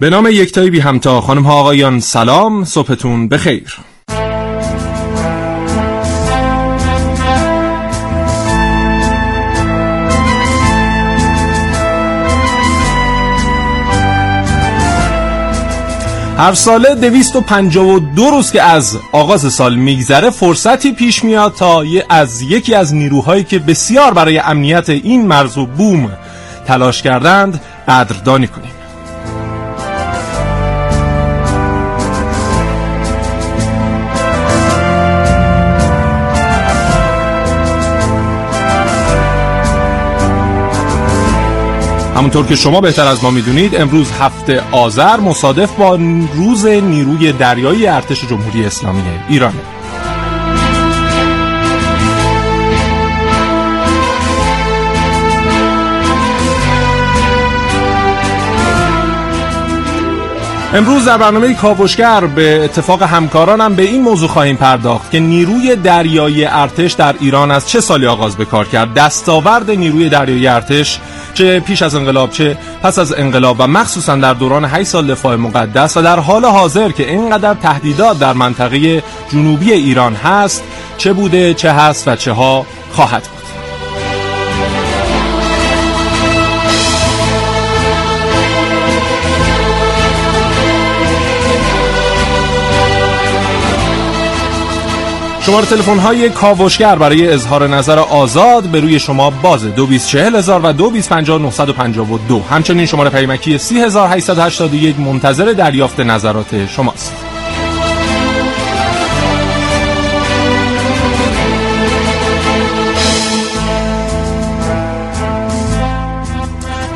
به نام یکتایی بی همتا. خانم ها آقایان سلام. صبحتون بخیر. هر ساله دویست و پنجاه و دو روز که از آغاز سال میگذره فرصتی پیش میاد تا از یکی از نیروهایی که بسیار برای امنیت این مرز و بوم تلاش کردند قدردانی کنیم. همونطور که شما بهتر از ما می‌دونید امروز هفته آذر مصادف با روز نیروی دریایی ارتش جمهوری اسلامی ایرانه. امروز در برنامه کاوشگر به اتفاق همکارانم به این موضوع خواهیم پرداخت که نیروی دریایی ارتش در ایران از چه سالی آغاز به کار کرد؟ دستاورد نیروی دریایی ارتش چه پیش از انقلاب چه پس از انقلاب و مخصوصا در دوران 8 سال دفاع مقدس و در حال حاضر که اینقدر تهدیدات در منطقه جنوبی ایران هست چه بوده چه هست و چه ها خواهد شماره تلفن های کاوشگر برای اظهار نظر آزاد به روی شما بازه 224000 و 225952 همچنین شماره پیمکی 3881 منتظر دریافت نظرات شماست.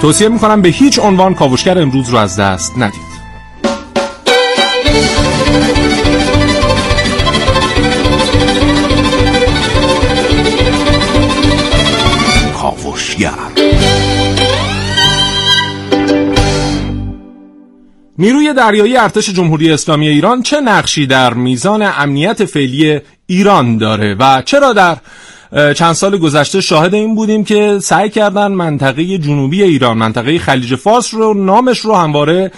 توصیه می‌کنم به هیچ عنوان کاوشگر امروز رو از دست ندید. نیروی دریایی ارتش جمهوری اسلامی ایران چه نقشی در میزان امنیت فعلی ایران داره و چرا در چند سال گذشته شاهد این بودیم که سعی کردن منطقه جنوبی ایران منطقه خلیج فارس رو نامش رو همواره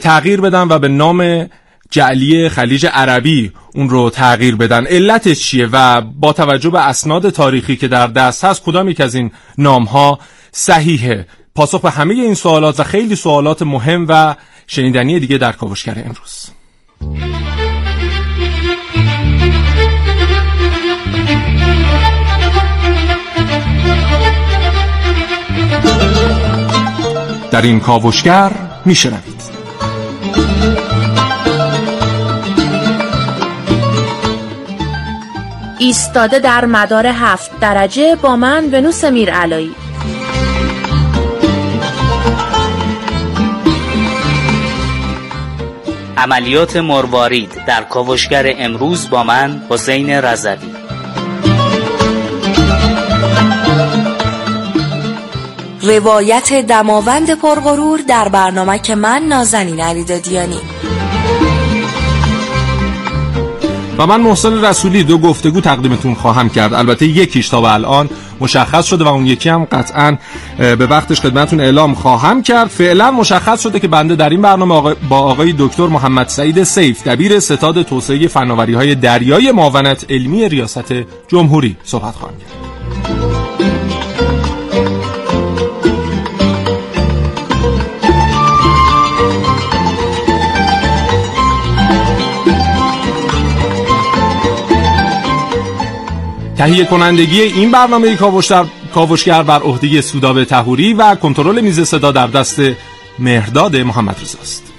تغییر بدن و به نام جعلی خلیج عربی اون رو تغییر بدن. علتش چیه؟ و با توجه به اسناد تاریخی که در دست هست کدام یک از این نام ها صحیحه؟ پاسخ به همه این سوالات و خیلی سوالات مهم و شنیدنی دیگه در کاوشگر امروز. در این کاوشگر میشنوید. ایستاده در مدار هفت درجه با من ونوس میر علایی عملیات مروارید در کاوشگر امروز با من حسین رضوی. روایت دماوند پرغرور در برنامه که من نازنین علیدادیانی. و من محسن رسولی دو گفتگو تقدیمتون خواهم کرد. البته یکیش تا به الان مشخص شده و اون یکی هم قطعا به وقتش خدمتون اعلام خواهم کرد. فعلا مشخص شده که بنده در این برنامه با آقای دکتر محمد سعید سیف دبیر ستاد توسعه فناوری های دریای معاونت علمی ریاست جمهوری صحبت خواهم کرد. تهیه کنندگی این برنامه کاوشگر بر عهده سوداب تهوری و کنترل میز صدا در دست مهرداد محمد رضاست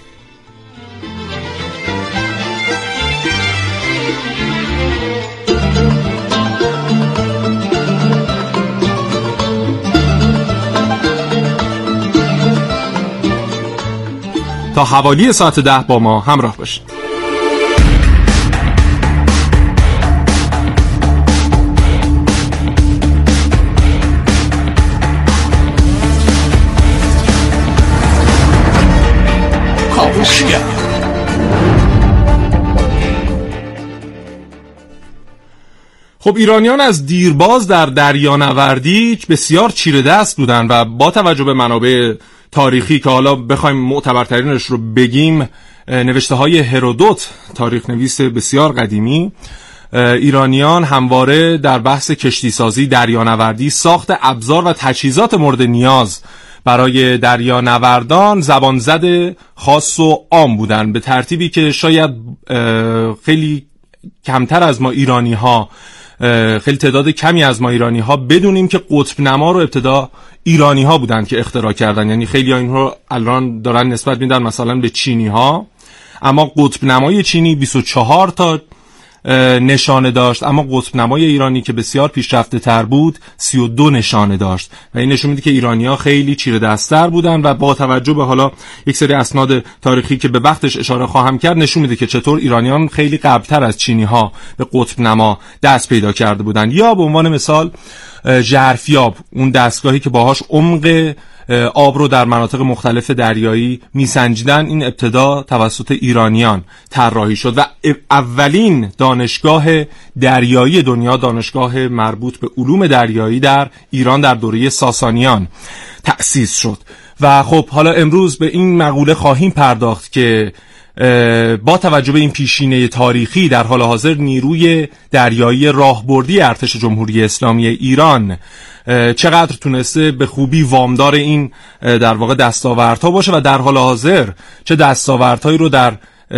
تا حوالی ساعت ده با ما همراه باشید. خب ایرانیان از دیرباز در دریانوردی بسیار چیره دست بودند و با توجه به منابع تاریخی که حالا بخوایم معتبرترینش رو بگیم نوشته های هرودوت تاریخ نویس بسیار قدیمی ایرانیان همواره در بحث کشتی سازی، دریانوردی، ساخت ابزار و تجهیزات مورد نیاز برای دریانوردان زبان زده خاص و عام بودن به ترتیبی که شاید خیلی کمتر از ما ایرانی ها خیلی تعداد کمی از ما ایرانی ها بدونیم که قطب نما رو ابتدا ایرانی ها بودن که اختراع کردن. یعنی خیلی این رو الان دارن نسبت میدن مثلا به چینی ها اما قطب نمای چینی 24 تا نشانه داشت. اما قطب نمای ایرانی که بسیار پیشرفته تر بود 32 نشانه داشت. و این نشون میده که ایرانی ها خیلی چیره دستر بودن و با توجه به حالا یک سری اسناد تاریخی که به وقتش اشاره خواهم کرد نشون میده که چطور ایرانیان خیلی قبلتر از چینی ها به قطب نما دست پیدا کرده بودن یا به عنوان مثال جرفیاب اون دستگاهی که باهاش عمق آب رو در مناطق مختلف دریایی میسنجیدن. این ابتدا توسط ایرانیان طراحی شد و اولین دانشگاه دریایی دنیا دانشگاه مربوط به علوم دریایی در ایران در دوره ساسانیان تأسیس شد. و خب حالا امروز به این مقوله خواهیم پرداخت که با توجه به این پیشینه تاریخی در حال حاضر نیروی دریایی راهبردی ارتش جمهوری اسلامی ایران چقدر تونسته به خوبی وامدار این در واقع دستاوردها باشه و در حال حاضر چه دستاوردهایی رو در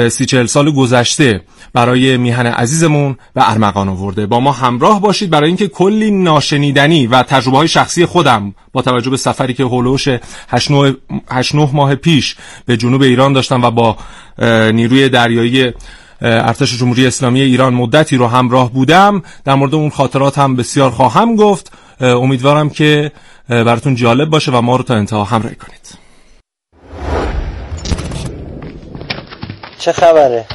سی چهل سال گذشته برای میهن عزیزمون و ارمغان آورده. با ما همراه باشید برای اینکه کلی ناشنیدنی و تجربه های شخصی خودم با توجه به سفری که هولوش 8 ماه پیش به جنوب ایران داشتم و با نیروی دریایی ارتش جمهوری اسلامی ایران مدتی رو همراه بودم. در مورد اون خاطرات هم بسیار خواهم گفت. امیدوارم که براتون جالب باشه و ما رو تا انتها همراهی کنید. چه خبره؟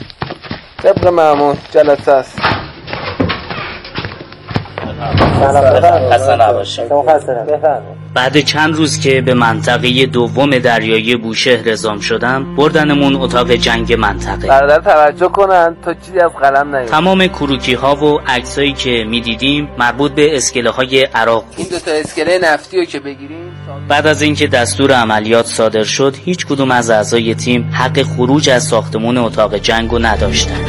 طبق معمول جلسه است. بعد چند روز که به منطقه دوم دریایی بوشهر اعزام شدم بردنمون اتاق جنگ منطقه. برادر توجه کنن تا چیزی از قلم نیاد. تمام کروکی ها و عکسایی که می‌دیدیم مربوط به اسکله های عراق این دو تا اسکله نفتی رو که بگیریم بعد از اینکه دستور عملیات صادر شد هیچ کدوم از اعضای تیم حق خروج از ساختمون اتاق جنگ رو نداشتن.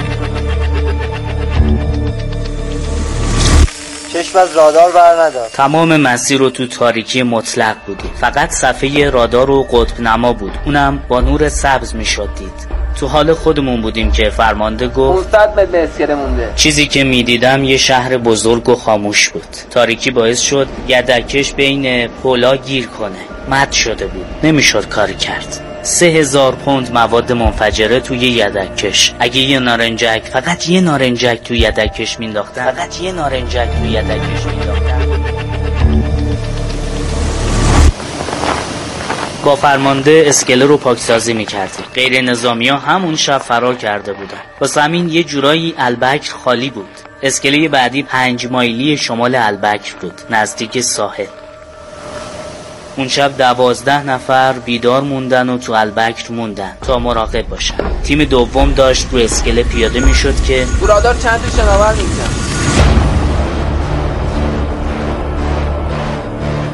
چشم از رادار بر ندار تمام مسیر رو تو تاریکی مطلق بودیم فقط صفحه رادار و قطب نما بود. اونم با نور سبز می‌شد دید. تو حال خودمون بودیم که فرمانده گفت 500 متر به اسکله مونده. چیزی که می‌دیدم یه شهر بزرگ و خاموش بود. تاریکی باعث شد یدکش بین پولا گیر کنه. مد شده بود. نمی‌شد کاری کرد. سه هزار پوند مواد منفجره توی یدکش. اگه یه نارنجک فقط یه نارنجک توی یدکش مینداختن فقط یه نارنجک توی یدکش مینداختن با فرمانده اسکله رو پاکسازی می‌کردیم. غیر نظامی ها همون شب فرار کرده بودن. با زمین یه جورایی البکر خالی بود. اسکله بعدی پنج مایلی شمال البکر بود نزدیک ساحل. اون شب دوازده نفر بیدار موندن و تو البکر موندن تا مراقب باشن. تیم دوم داشت رو اسکله پیاده می‌شد که رادار چند شناور میگذن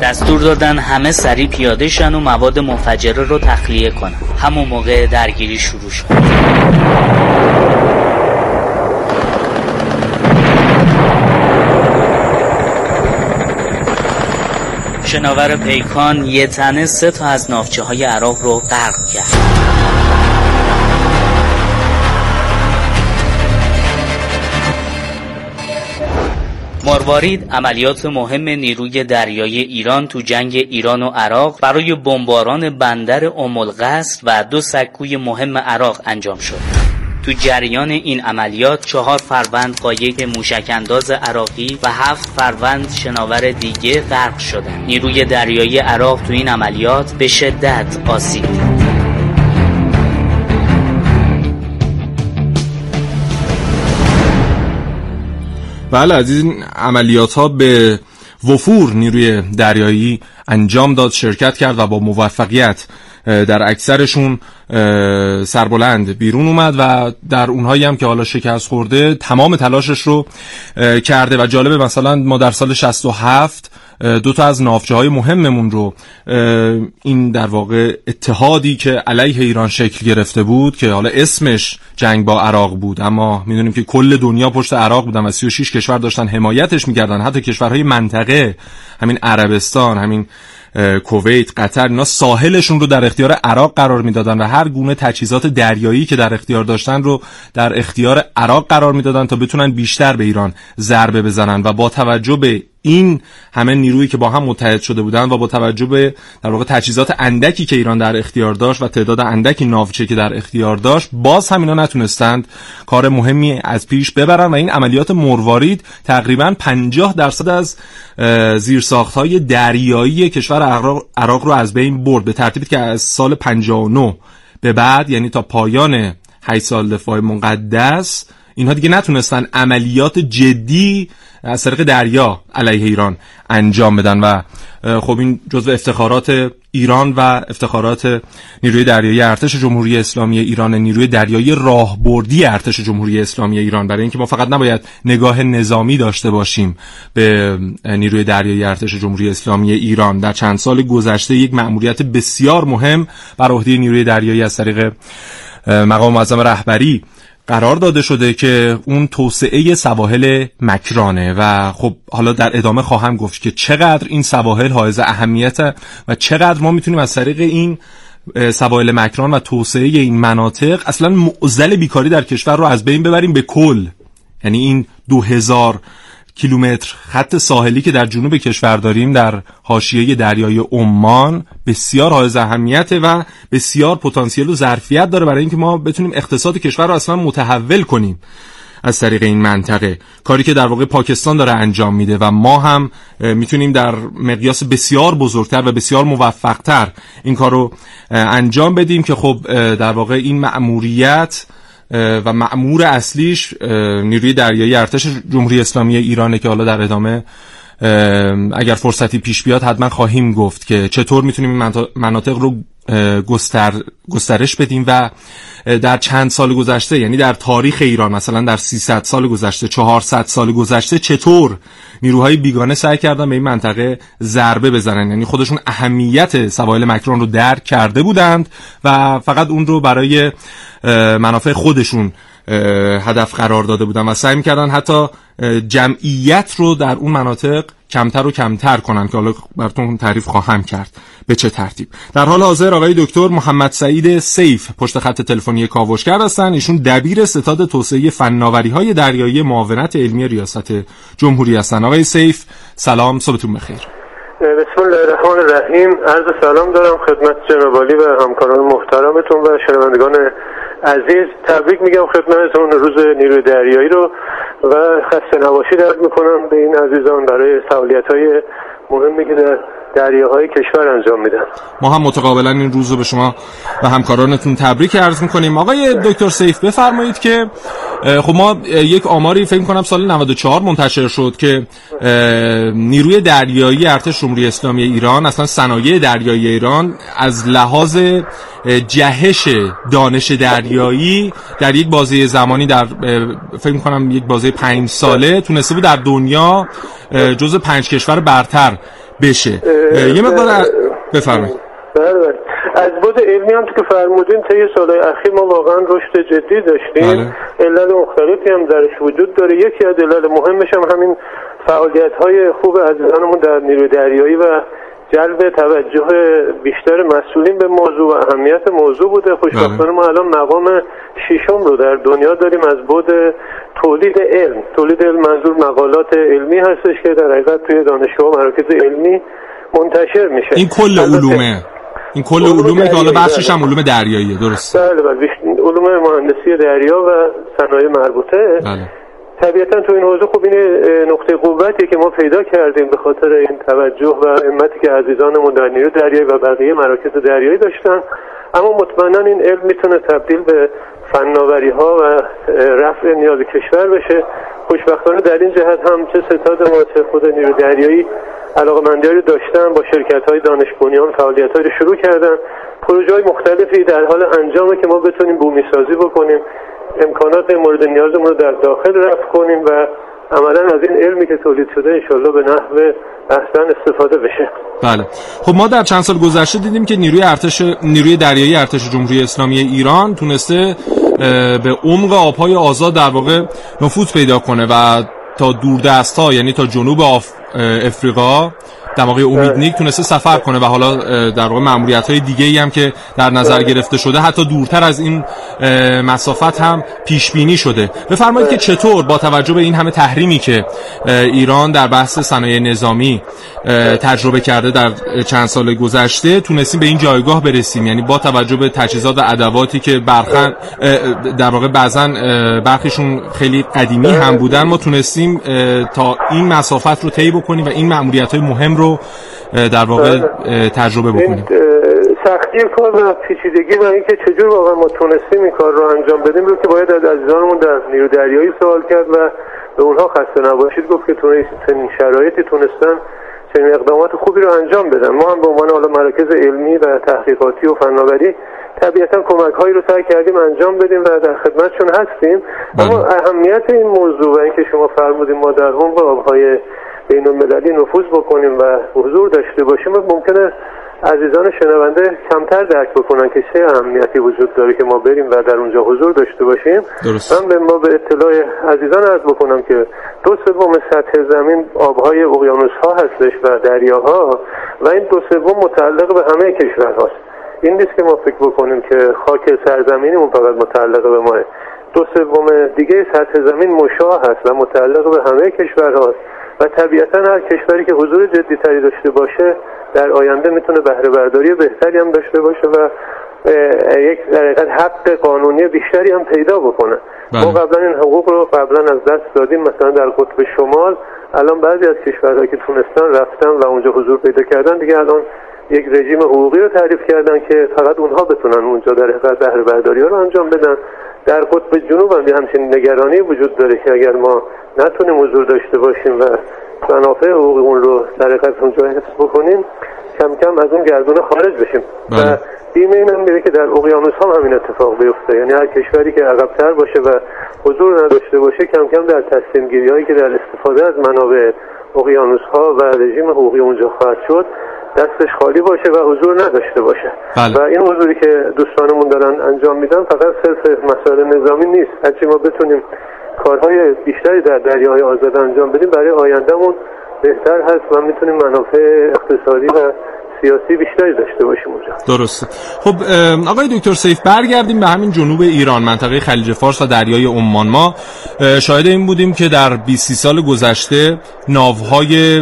دستور دادن همه سریع پیاده شن و مواد منفجره رو تخلیه کنن. همون موقع درگیری شروع شد. شناور پیکان یه تنه سه تا از نافچه های عراق رو غرق کرد. مروارید عملیات مهم نیروی دریایی ایران تو جنگ ایران و عراق برای بمباران بندر ام و دو سکوی مهم عراق انجام شد. تو جریان این عملیات چهار فروند قایق موشک انداز عراقی و هفت فروند شناور دیگه غرق شدند. نیروی دریایی عراق تو این عملیات به شدت آسیب دید. بله از این عملیات ها به وفور نیروی دریایی انجام داد شرکت کرد و با موفقیت در اکثرشون سربلند بیرون اومد و در اونهایی هم که حالا شکست خورده تمام تلاشش رو کرده. و جالبه مثلا ما در سال 67 دو تا از نافچه های مهممون رو این در واقع اتحادی که علیه ایران شکل گرفته بود که حالا اسمش جنگ با عراق بود اما می‌دونیم که کل دنیا پشت عراق بودن و 36 کشور داشتن حمایتش می‌کردن حتی کشورهای منطقه همین عربستان همین کویت قطر اینا ساحلشون رو در اختیار عراق قرار می‌دادن و هر گونه تجهیزات دریایی که در اختیار داشتن رو در اختیار عراق قرار می‌دادن تا بتونن بیشتر به ایران ضربه بزنن و با توجه به این همه نیرویی که با هم متحد شده بودن و با توجه به در واقع تجهیزات اندکی که ایران در اختیار داشت و تعداد اندکی ناوچه که در اختیار داشت باز هم اینا نتونستند کار مهمی از پیش ببرن و این عملیات مروارید تقریبا 50 درصد از زیرساخت های دریایی کشور عراق رو از بین برد به ترتیبی که از سال 59 به بعد یعنی تا پایان 8 سال دفاع مقدس اینها دیگه نتونستن عملیات جدی از طریق دریا علیه ایران انجام بدن و خب این جزو افتخارات ایران و افتخارات نیروی دریایی ارتش جمهوری اسلامی ایران نیروی دریایی راهبردی ارتش جمهوری اسلامی ایران. برای اینکه ما فقط نباید نگاه نظامی داشته باشیم به نیروی دریایی ارتش جمهوری اسلامی ایران. در چند سال گذشته یک مأموریت بسیار مهم بر عهده نیروی دریایی از طریق مقام معظم رهبری قرار داده شده که اون توسعه سواحل مکرانه و خب حالا در ادامه خواهم گفت که چقدر این سواحل حائز اهمیت و چقدر ما می‌تونیم از طریق این سواحل مکران و توسعه این مناطق اصلا معزل بیکاری در کشور رو از بین ببریم به کل. یعنی این دو هزار کیلومتر خط ساحلی که در جنوب کشور داریم در حاشیه دریای عمان بسیار حائز اهمیت و بسیار پتانسیل و ظرفیت داره برای اینکه ما بتونیم اقتصاد کشور رو اصلا متحول کنیم از طریق این منطقه. کاری که در واقع پاکستان داره انجام میده و ما هم می‌تونیم در مقیاس بسیار بزرگتر و بسیار موفقتر این کار رو انجام بدیم که خب در واقع این مأموریت و معمور اصلیش نیروی دریایی ارتش جمهوری اسلامی ایرانه که حالا در ادامه اگر فرصتی پیش بیاد حتما خواهیم گفت که چطور می‌تونیم این مناطق رو گستر، گسترش بدیم و در چند سال گذشته یعنی در تاریخ ایران مثلا در 300 سال گذشته 400 سال گذشته چطور نیروهای بیگانه سعی کردن به این منطقه ضربه بزنن؟ یعنی خودشون اهمیت سواحل مکران رو درک کرده بودند و فقط اون رو برای منافع خودشون هدف قرار داده بودن و سعی می‌کردن حتی جمعیت رو در اون مناطق کمتر و کمتر کنن که حالا براتون تعریف خواهم کرد. به چه ترتیب. در حال حاضر آقای دکتر محمد سعید سیف پشت خط تلفنی کاوشگر هستن. ایشون دبیر ستاد توسعه فناوری های دریایی معاونت علمی ریاست جمهوری هستن. آقای سیف سلام صبحتون بخیر. بسم الله الرحمن الرحیم. عرض سلام دارم خدمت جناب و همکاران محترمتون و شنوندگان عزیز. تبریک میگم خدمتتون روز نیروی دریایی رو و خسته نباشی درد می‌کنم. به این عزیزان برای فعالیت های مهمی که در دریاهای کشور انجام میدن. ما هم متقابلا این روز رو به شما و همکارانتون تبریک عرض می‌کنیم. آقای دکتر سیف بفرمایید که خب ما یک آماری فکر کنم سال 94 منتشر شد که نیروی دریایی ارتش جمهوری اسلامی ایران اصلا صنایع دریایی ایران از لحاظ جهش دانش دریایی در یک بازه زمانی در فکر کنم یک بازه پنج ساله تونسته بود در دنیا جز پنج کشور برتر بشه. یه مقدار بفرمایید. بله بله. از بود علمی هم که فرمودین طی سالهای اخیر ما واقعا رشد جدی داشتیم. بله. علل مختلفی هم درش وجود داره. یکی از علل مهمش هم همین فعالیت های خوب عزیزانمون در نیروی دریایی و جلب توجه بیشتر مسئولین به موضوع و اهمیت موضوع بوده. خوشبختانه ما الان مقام ششم رو در دنیا داریم از بود تولید علم. تولید علم منظور مقالات علمی هستش که در حقیقت توی دانشگاه و مراکز علمی منتشر میشه. این کل علومه. این کل علومه که حالا بخشش هم علوم دریاییه درست بله بله. علوم مهندسی دریا و صنایع مربوطه. بله. طبیعتا تو این حوزه خب این نقطه قوتی که ما پیدا کردیم به خاطر این توجه و همتی که عزیزانمون در نیرو دریایی و بقیه مراکز دریایی داشتن. اما مطمئنا این علم می‌تونه تبدیل به فناوری ها و رفع نیاز کشور بشه. خوشبختانه در این جهت هم چه ستاد ما چه خود نیرو دریایی علاقه رو داشتن با شرکت های دانش بنیان فعالیت های شروع کردن. پروژه های مختلفی در حال انجامه که ما بتونیم بومی سازی بکنیم. امکانات مورد نیازمون رو در داخل رفت کنیم و عملا از این علمی که تولید شده انشالله به نحو احسن استفاده بشه. بله. خب ما در چند سال گذشته دیدیم که نیروی ارتش نیروی دریایی ارتش جمهوری اسلامی ایران تونسته به عمق آبهای آزاد در واقع نفوذ پیدا کنه و تا دست ها یعنی تا جنوب افریقا دماغی امیدنیک تونسته سفر کنه و حالا در واقع ماموریت های دیگه ای هم که در نظر بله. گرفته شده حتی دورتر از این مسافت هم پیش بینی شده. بفرمایید که چطور با توجه به این همه تحریمی که ایران در بحث صنایع نظامی تجربه کرده در چند سال گذشته تونستیم به این جایگاه برسیم؟ یعنی با توجه به تجهیزات و ادواتی که برخن در واقع بعضا برخیشون خیلی قدیمی هم بودن ما تونستیم تا این مسافت رو طی بکنیم و این ماموریت های مهم رو در واقع بله. تجربه بکنیم سختی کار و پیچیدگی و اینکه چجور واقعا ما تونستیم این کار رو انجام بدیم رو که باید از عزیزانمون در نیرو دریایی سوال کرد و به اونها خسته نباشید گفت که چنین شرایطی تونستن چنین اقدامات خوبی رو انجام بدن ما هم به عنوان حالا مراکز علمی و تحقیقاتی و فناوری طبیعتا کمک هایی رو سعی کردیم انجام بدیم و در خدمتشون هستیم بله. اما اهمیت این موضوع و اینکه شما فرمودیم ما در هم به آبهای بین المللی نفوذ بکنیم و حضور داشته باشیم ممکنه عزیزان شنونده کمتر درک بکنن که چه اهمیتی وجود داره که ما بریم و در اونجا حضور داشته باشیم. درست. من به ما به اطلاع عزیزان عرض بکنم که دو سوم سطح زمین آبهای اقیانوس ها هستش و دریاها و این دو سوم متعلق به همه کشورهاست. این نیست که ما فکر بکنیم که خاک سرزمینمون فقط متعلق به ماه. دو سوم دیگه سطح زمین مشاه هست و متعلق به همه کشورهاست. و طبیعتا هر کشوری که حضور جدی تری داشته باشه در آینده می‌تونه بهره برداری بهتری هم داشته باشه و یک در حق قانونی بیشتری هم پیدا بکنه بله. ما قبلا این حقوق رو قبلا از دست دادیم مثلا در قطب شمال الان بعضی از کشورهایی که تونستن رفتن و اونجا حضور پیدا کردن دیگه الان یک رژیم حقوقی رو تعریف کردن که فقط اونها بتونن اونجا در حقیقت بهره برداری ها رو انجام بدن. در قطب جنوب هم همچین نگرانی وجود داره که اگر ما نتونیم حضور داشته باشیم و منافع حقوقی اون رو در حقیقت اونجا حفظ بکنیم کم کم از اون گردونه خارج بشیم. و. بیمه این هم میره که در اقیانوس هم همین اتفاق بیفته. یعنی هر کشوری که عقبتر باشه و حضور نداشته باشه کم کم در تصمیم گیری هایی که در استفاده از منابع اقیانوس ها و رژیم حقوقی اونجا خواهد شد دستش خالی باشه و حضور نداشته باشه بله. و این حضوری که دوستانمون دارن انجام میدن فقط صرف مسائل نظامی نیست هرچی ما بتونیم کارهای بیشتری در دریای آزاد انجام بدیم برای آیندهمون بهتر هست و می‌تونیم منافع اقتصادی و سیاسی بیشتری داشته باشیم اونجا. درسته. خب آقای دکتر سیف برگردیم به همین جنوب ایران منطقه خلیج فارس و دریای عمان. ما شاهد این بودیم که در 20 سال گذشته ناوهای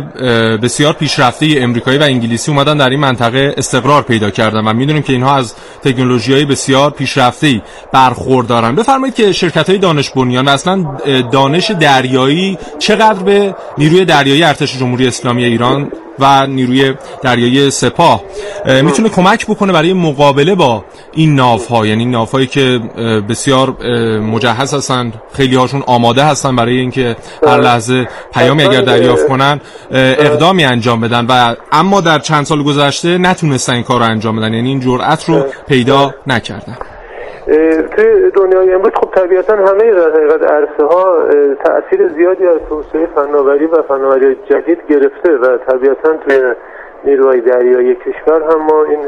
بسیار پیشرفته امریکایی و انگلیسی اومدن در این منطقه استقرار پیدا کردن و می‌دونیم که اینها از تکنولوژی های بسیار پیشرفته برخوردارن. بفرمایید که شرکت های دانش بنیان اصلا دانش دریایی چقدر به نیروی دریایی ارتش جمهوری اسلامی ایران و نیروی دریایی سپاه. می‌تونه کمک بکنه برای مقابله با این ها یعنی ناوهایی که بسیار مجهز هستن خیلی هاشون آماده هستن برای اینکه هر لحظه پیامی اگر دریافت کنن اقدامی انجام بدن. و اما در چند سال گذشته نتونستن این کار رو انجام بدن. یعنی این جرأت رو پیدا نکردن. توی دنیای امروز خب طبیعتا همه در حقیقت عرصه ها تاثیر زیادی از توسعه فناوری و فناوری جدید گرفته و طبیعتا توی نیروهای دریایی کشور هم ما این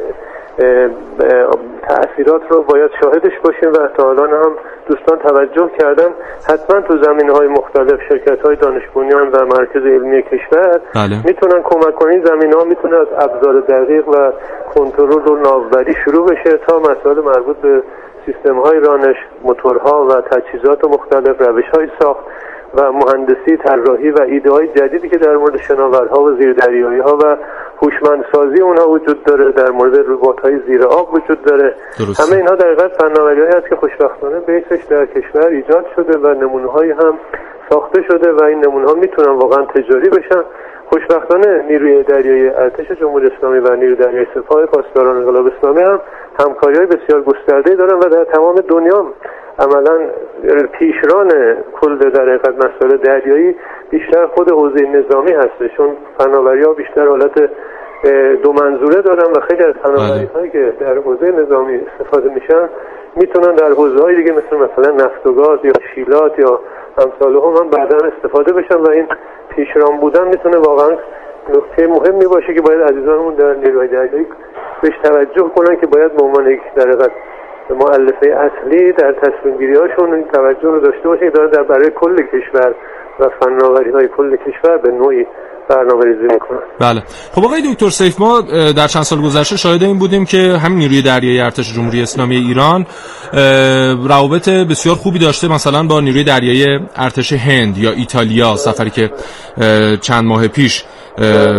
تأثیرات رو باید شاهدش باشیم و تا الان هم دوستان توجه کردن حتما تو زمین های مختلف شرکت های دانش و مرکز علمی کشور بله. می‌تونن کمک کنین زمین ها می‌تونه از ابزار دقیق و کنترل و ناوبری شروع بشه تا مسائل مربوط به سیستم های رانش موتورها و تجهیزات مختلف روش های ساخت و مهندسی طراحی و ایده های جدیدی که در مورد شناورها و زیردریایی ها و هوشمندسازی اونها وجود داره در مورد ربات های زیر آب وجود داره. همه اینها در حقیقت فناوری هست که خوشبختانه بیسش در کشور ایجاد شده و نمونه های هم ساخته شده و این نمونه ها می‌تونن واقعا تجاری بشن. خوشبختانه نیروی دریایی ارتش جمهوری اسلامی و نیروی دریایی سپاه پاسداران انقلاب اسلامی هم همکاری های بسیار گسترده دارن و در تمام دنیا عملا پیشران کل در حقیقت مسائل دریایی بیشتر خود حوزه نظامی هستش. چون فناوری ها بیشتر حالت دو منظوره دارن و خیلی از فناوری هایی که در حوزه نظامی استفاده میشن می‌تونن در حوزه های دیگه مثل مثلا نفت و گاز یا شیلات یا امثال هم, هم بعدا استفاده بشن و این پیشران بودن می‌تونه واقعا نکته مهمی باشه که باید عزیزانمون در نیروهای دریایی بهش توجه کنن که باید به عنوان یک در معلفه اصلی در تصمیم گیری هاشون این توجه رو داشته باشه که داره در برای کل کشور و فناوری های کل کشور به نوعی برنامه ریزی می‌کنن بله. خب آقای دکتر سیف ما در چند سال گذشته شاهد این بودیم که همین نیروی دریایی ارتش جمهوری اسلامی ایران روابط بسیار خوبی داشته مثلا با نیروی دریایی ارتش هند یا ایتالیا سفری که چند ماه پیش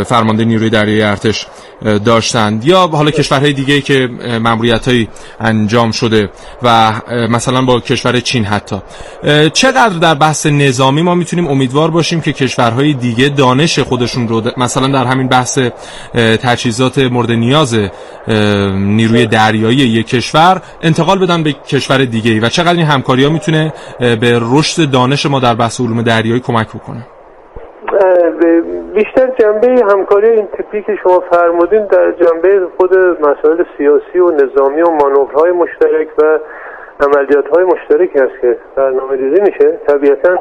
فرمانده نیروی دریایی ارتش داشتند یا حالا کشورهای دیگه که مموریت انجام شده و مثلا با کشور چین حتی. چقدر در بحث نظامی ما می‌تونیم امیدوار باشیم که کشورهای دیگه دانش خودشون رو مثلا در همین بحث تجهیزات مورد نیاز نیروی دریایی یک کشور انتقال بدن به کشور دیگه و چقدر این همکاری ها می‌تونه به رشد دانش ما در بحث علوم دریایی کمک بکنه؟ بیشتر جنبه همکاری این تیپی که شما فرمودین در جنبه خود مسائل سیاسی و نظامی و مانورهای مشترک و عملیات های مشترکی هست که برنامه ریزی میشه. طبیعتا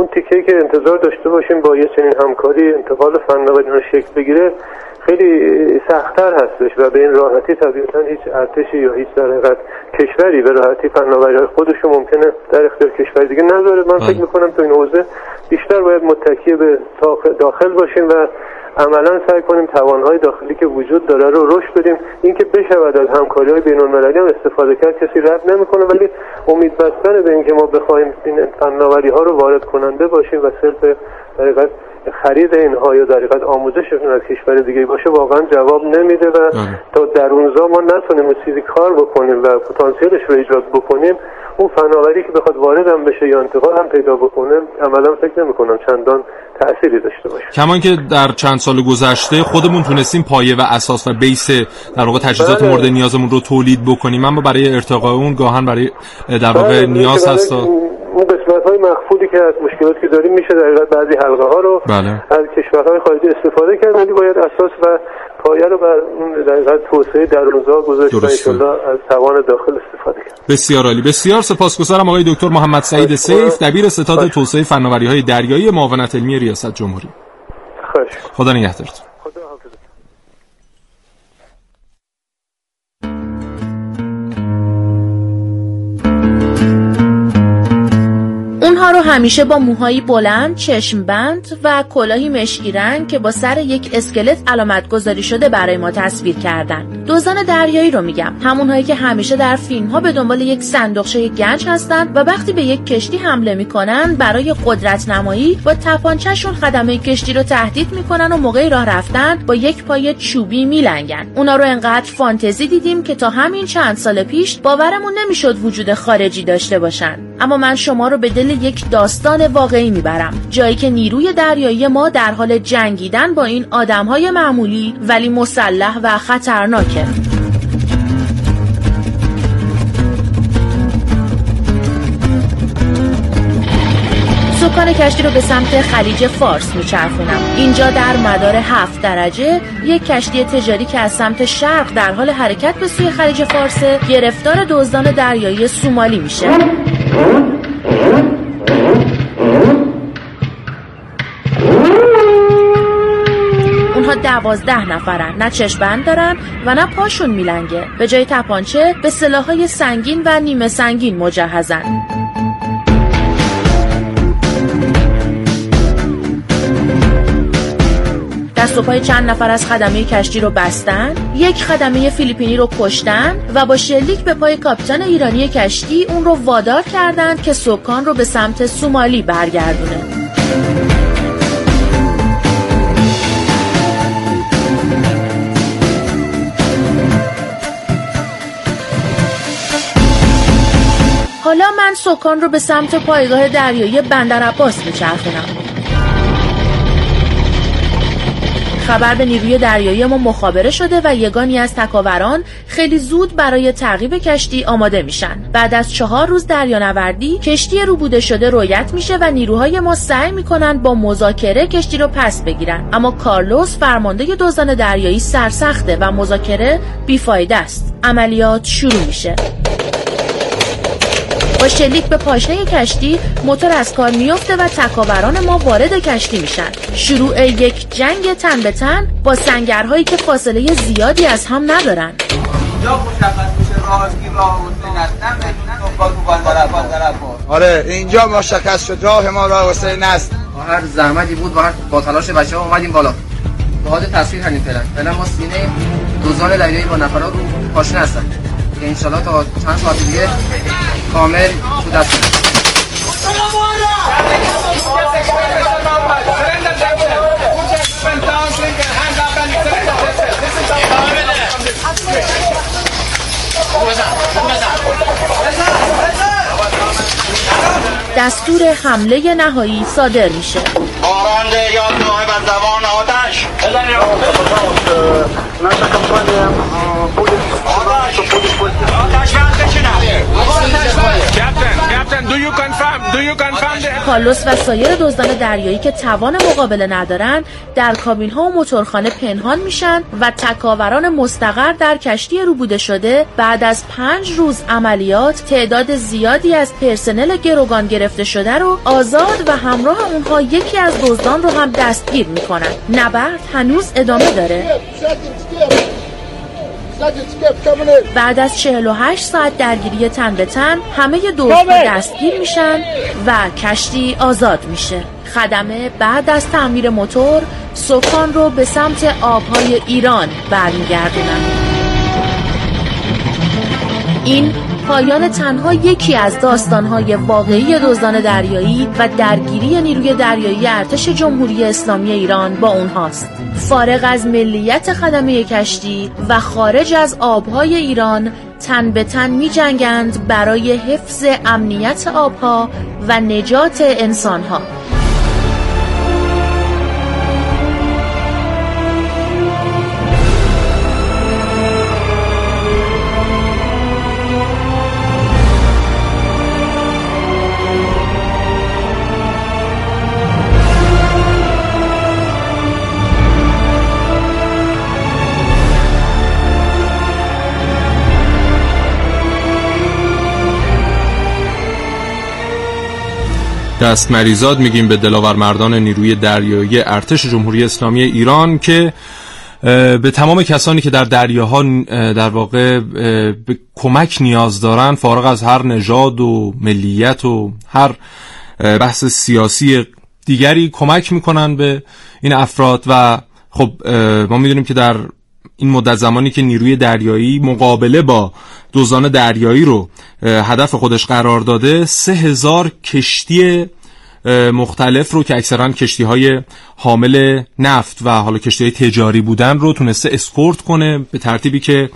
اون تیکه که انتظار داشته باشیم با یه چنین همکاری انتقال فناوری شکل بگیره خیلی سختتر هستش و به این راحتی طبیعتا هیچ ارتشی یا هیچ در کشوری به راحتی فناوری های خودشو ممکنه در اختیار کشور دیگه نذاره من فکر بله. می‌کنم تو این حوزه بیشتر باید متکی به داخل باشیم و عملا سعی کنیم توانهای داخلی که وجود داره رو رشد بدیم. اینکه بشود از همکاری های بین المللی هم استفاده کرد کسی رد نمی‌کنه. ولی امید بستن به اینکه ما بخوایم این فناوری ها رو وارد کننده باشیم و صرف در خرید اینها یا در آموزششون از کشور دیگه باشه واقعا جواب نمیده و بله. تا در اونجا ما نتونیم چیزی کار بکنیم و پتانسیلش رو ایجاد بکنیم اون فناوری که بخواد وارد هم بشه یا انتقال هم پیدا بکنه عملا فکر نمی کنم چندان تأثیری داشته باشه کمان که در چند سال گذشته خودمون تونستیم پایه و اساس و بیس در واقع تجهیزات بله. مورد نیازمون رو تولید بکنیم اما برای ارتقاء اون گاهن برای در واقع بله، نیاز هست اون قسمت های مخفولی که از مشکلاتی که داریم میشه در بعضی حلقه ها رو بله. از کشورهای خارجی استفاده کرد ولی باید اساس و پایه رو بر اون در توسعه درونزا گذاشت و از توان داخل استفاده کرد. بسیار عالی. بسیار سپاسگزارم آقای دکتر محمد سعید سیف دبیر ستاد توسعه فناوری های دریایی معاونت علمی ریاست جمهوری. خدا نگهدارتون. رو همیشه با موهایی بلند، چشم بند و کلاهی مشکی رنگ که با سر یک اسکلت علامت گذاری شده برای ما تصویر کردن. دوزان دریایی رو میگم. همونهایی که همیشه در فیلم ها به دنبال یک صندوقچه گنج هستن و وقتی به یک کشتی حمله می‌کنن برای قدرت نمایی با تپانچهشون خدمه کشتی رو تهدید می‌کنن و موقع راه رفتن با یک پای چوبی میلنگن. اونا رو انقدر فانتزی دیدیم که تا همین چند سال پیش باورمون نمی‌شد وجود خارجی داشته باشن. اما من شما رو به دل یک داستان واقعی می‌برم. جایی که نیروی دریایی ما در حال جنگیدن با این آدمهای معمولی ولی مسلح و خطرناکه. سکان کشتی رو به سمت خلیج فارس میچرخونم. اینجا در مدار هفت درجه یک کشتی تجاری که از سمت شرق در حال حرکت به سوی خلیج فارس گرفتار دزدان دریایی سومالی میشه. اونها دوازده نفرن. نه چشمند دارن و نه پاشون میلنگه. به جای تپانچه به سلاحهای سنگین و نیمه سنگین مجهزن. دست و پای چند نفر از خدمه کشتی رو بستن یک خدمه فیلیپینی رو کشتن و با شلیک به پای کاپیتان ایرانی کشتی اون رو وادار کردند که سکان رو به سمت سومالی برگردونه. حالا من سکان رو به سمت پایگاه دریایی بندر عباس میچرخونم خبر به نیروی دریایی ما مخابره شده و یگانی از تکاوران خیلی زود برای تعقیب کشتی آماده میشن. بعد از چهار روز دریانوردی کشتی روبوده شده رویت میشه و نیروهای ما سعی می‌کنن با مذاکره کشتی رو پس بگیرن. اما کارلوس فرمانده دزدان دریایی سرسخته و مذاکره بیفایده است. عملیات شروع میشه. با شلیک به پاشنه کشتی موتور از کار میفته و تکاوران ما وارد کشتی میشن شروع یک جنگ تن به تن با سنگرهایی که فاصله زیادی از هم ندارن آره اینجا مشخص شد راه ما راه حسین است هر زحمتی بود با تلاش بچه ها اومدیم بالا بعد تصویر همین فعلا فعلا ما سینه دوزان دریایی با نفرات رو پاشنه هستن که انشالله تا چند ساعت دیگه کامل تو دست دستور حمله نهایی صادر میشه. باران یا صاحب زبان آتش. کارلوس و سایر دزدان دریایی که توان مقابله ندارن در کابین ها و موتورخانه پنهان میشن و تکاوران مستقر در کشتی روبوده شده بعد از پنج روز عملیات تعداد زیادی از پرسنل گروگان گرفته شده رو آزاد و همراه اونها یکی از دزدان رو هم دستگیر می‌کنن. نبرد هنوز ادامه داره. بعد از 48 ساعت درگیری تن به تن همه دزدها دستگیر میشن و کشتی آزاد میشه. خدمه بعد از تعمیر موتور سکان رو به سمت آبهای ایران برمیگردونن. این پایان تنها یکی از داستانهای واقعی دزدان دریایی و درگیری نیروی دریایی ارتش جمهوری اسلامی ایران با اونهاست. فارغ از ملیت خدمه کشتی و خارج از آبهای ایران تن به تن می جنگند برای حفظ امنیت آبها و نجات انسانها. دست مریزاد میگیم به دلاور مردان نیروی دریایی ارتش جمهوری اسلامی ایران که به تمام کسانی که در دریاها در واقع به کمک نیاز دارن فارغ از هر نژاد و ملیت و هر بحث سیاسی دیگری کمک می‌کنن به این افراد و خب ما می‌دونیم که در این مدت زمانی که نیروی دریایی مقابله با دوزان دریایی رو هدف خودش قرار داده سه هزار کشتی مختلف رو که اکثرا کشتی های حامل نفت و حالا کشتی های تجاری بودن رو تونسته اسکورت کنه به ترتیبی که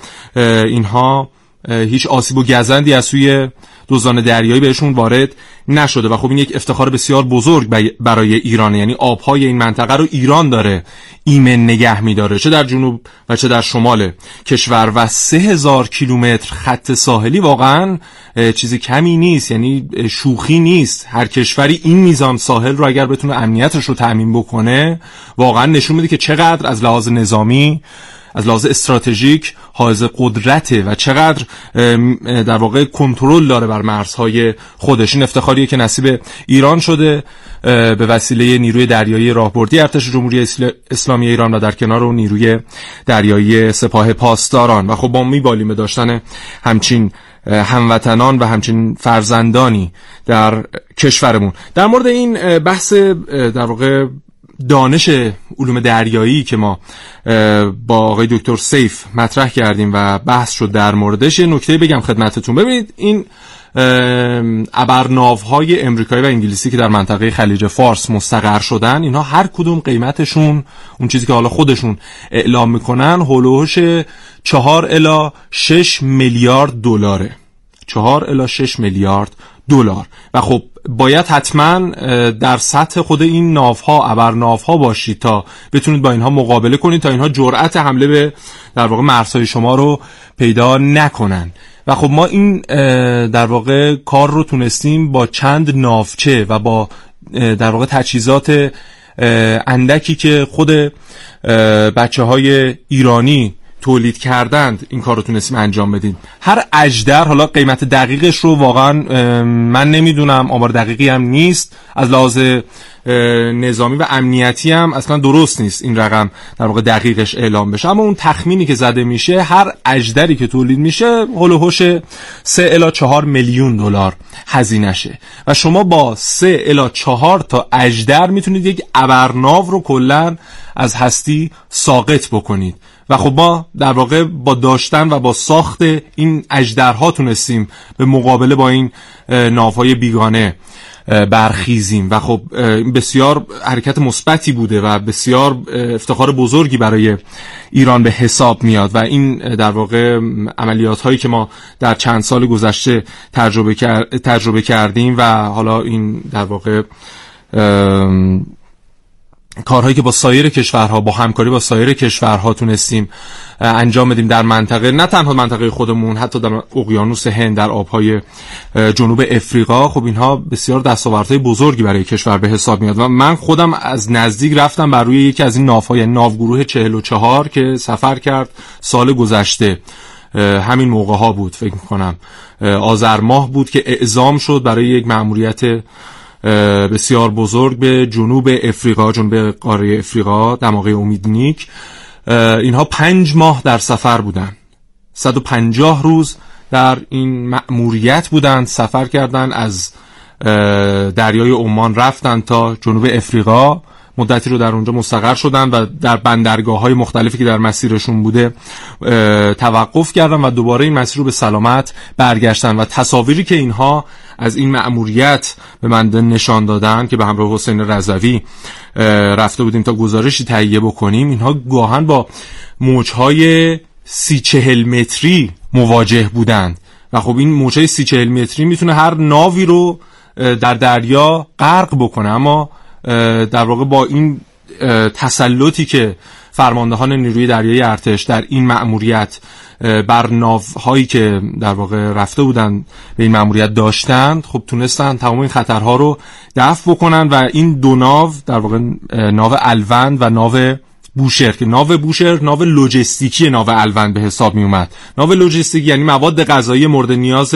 اینها هیچ آسیب و گزندی از سوی دوزان دریایی بهشون وارد نشده و خب این یک افتخار بسیار بزرگ برای ایران یعنی آبهای این منطقه رو ایران داره ایمن نگه میداره. چه در جنوب و چه در شمال کشور و سه هزار کیلومتر خط ساحلی واقعا چیزی کمی نیست. یعنی شوخی نیست. هر کشوری این میزان ساحل رو اگر بتونه امنیتش رو تأمین بکنه واقعا نشون میده که چقدر از لحاظ نظامی از لحاظ استراتژیک حائز قدرته و چقدر در واقع کنترل داره بر مرزهای خودش. این افتخاریه که نصیب ایران شده به وسیله نیروی دریایی راهبردی ارتش جمهوری اسلامی ایران و در کنار اون نیروی دریایی سپاه پاسداران. و خب ما میبالیم به داشتن همچین هموطنان و همچین فرزندانی در کشورمون. در مورد این بحث در واقع دانش علوم دریایی که ما با آقای دکتر سیف مطرح کردیم و بحث شد در موردش یه نکته بگم خدمتتون. ببینید این ابرناوهای امریکایی و انگلیسی که در منطقه خلیج فارس مستقر شدن اینها هر کدوم قیمتشون اون چیزی که حالا خودشون اعلام می‌کنن هلوهوش چهار الا 6 میلیارد دلاره. 4 الی 6 میلیارد دلار. و خب باید حتما در سطح خود این ناوها ابر ناوها باشید تا بتونید با اینها مقابله کنید تا اینها جرأت حمله به در واقع مرزهای شما رو پیدا نکنن. و خب ما این در واقع کار رو تونستیم با چند ناوچه و با در واقع تجهیزات اندکی که خود بچه های ایرانی تولید کردند این کار رو تونستیم انجام بدیم. هر اجدر حالا قیمت دقیقش رو واقعا من نمی‌دونم آمار دقیقی هم نیست. از لحاظ نظامی و امنیتی هم اصلا درست نیست این رقم در واقع دقیقش اعلام بشه. اما اون تخمینی که زده میشه هر اجدری که تولید میشه هلوهوش 3 الی 4 میلیون دلار هزینهشه. و شما با 3 الی 4 تا اجدر می‌تونید یک ابرناو رو کلا از هستی ساقط بکنید. و خب ما در واقع با داشتن و با ساخت این اجدرها تونستیم به مقابله با این ناوهای بیگانه برخیزیم. و خب بسیار حرکت مثبتی بوده و بسیار افتخار بزرگی برای ایران به حساب میاد. و این در واقع عملیات هایی که ما در چند سال گذشته تجربه, تجربه کردیم و حالا این در واقع کارهایی که با سایر کشورها با همکاری با سایر کشورها تونستیم انجام بدیم در منطقه نه تنها منطقه خودمون حتی در اقیانوس هند در آبهای جنوب افریقا خب اینها بسیار دستاوردهای بزرگی برای کشور به حساب میاد و من خودم از نزدیک رفتم بر روی یکی از این ناوهای ناوگروه 44 که سفر کرد سال گذشته. همین موقع ها بود فکر می‌کنم. آذر ماه بود که اعزام شد برای یک مأموریت بسیار بزرگ به جنوب افریقا جنوب قاره افریقا دماغه امیدنیک. اینها پنج ماه در سفر بودن 150 روز در این مأموریت بودند سفر کردند از دریای عمان رفتن تا جنوب افریقا. مدتی رو در اونجا مستقر شدن و در بندرگاه های مختلفی که در مسیرشون بوده توقف کردن و دوباره این مسیر رو به سلامت برگشتن و تصاویری که اینها از این مأموریت به من نشان دادن که به همراه حسین رضوی رفته بودیم تا گزارشی تهیه بکنیم اینها گاهن با موجهای سی چهل متری مواجه بودند. و خب این موجهای سی چهل متری می‌تونه هر ناوی رو در دریا غرق بکنه. اما در واقع با این تسلطی که فرماندهان نیروی دریایی ارتش در این مأموریت بر ناوهایی که در واقع رفته بودن به این مأموریت داشتند خب تونستن تمام این خطرها رو دفع بکنن و این دو ناو در واقع ناو الوند و ناو بوشهر که ناو بوشهر ناو لوجستیکی ناو الوند به حساب می اومد ناو لوجستیکی یعنی مواد غذایی مورد نیاز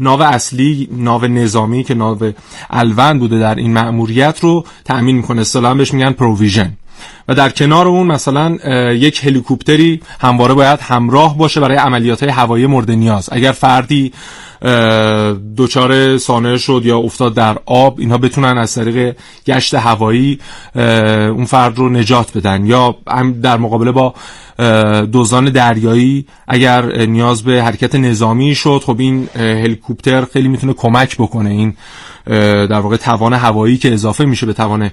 ناو اصلی ناو نظامی که ناو الوند بوده در این مأموریت رو تأمین می‌کنه. اصطلاحا بهش میگن پروویژن. و در کنار اون مثلا یک هلیکوپتری همواره باید همراه باشه برای عملیات های هوایی مورد نیاز. اگر فردی دچار سانه شد یا افتاد در آب اینها بتونن از طریق گشت هوایی اون فرد رو نجات بدن. یا در مقابله با دوزان دریایی اگر نیاز به حرکت نظامی شد خب این هلیکوپتر خیلی می‌تونه کمک بکنه این در واقع توان هوایی که اضافه میشه به توان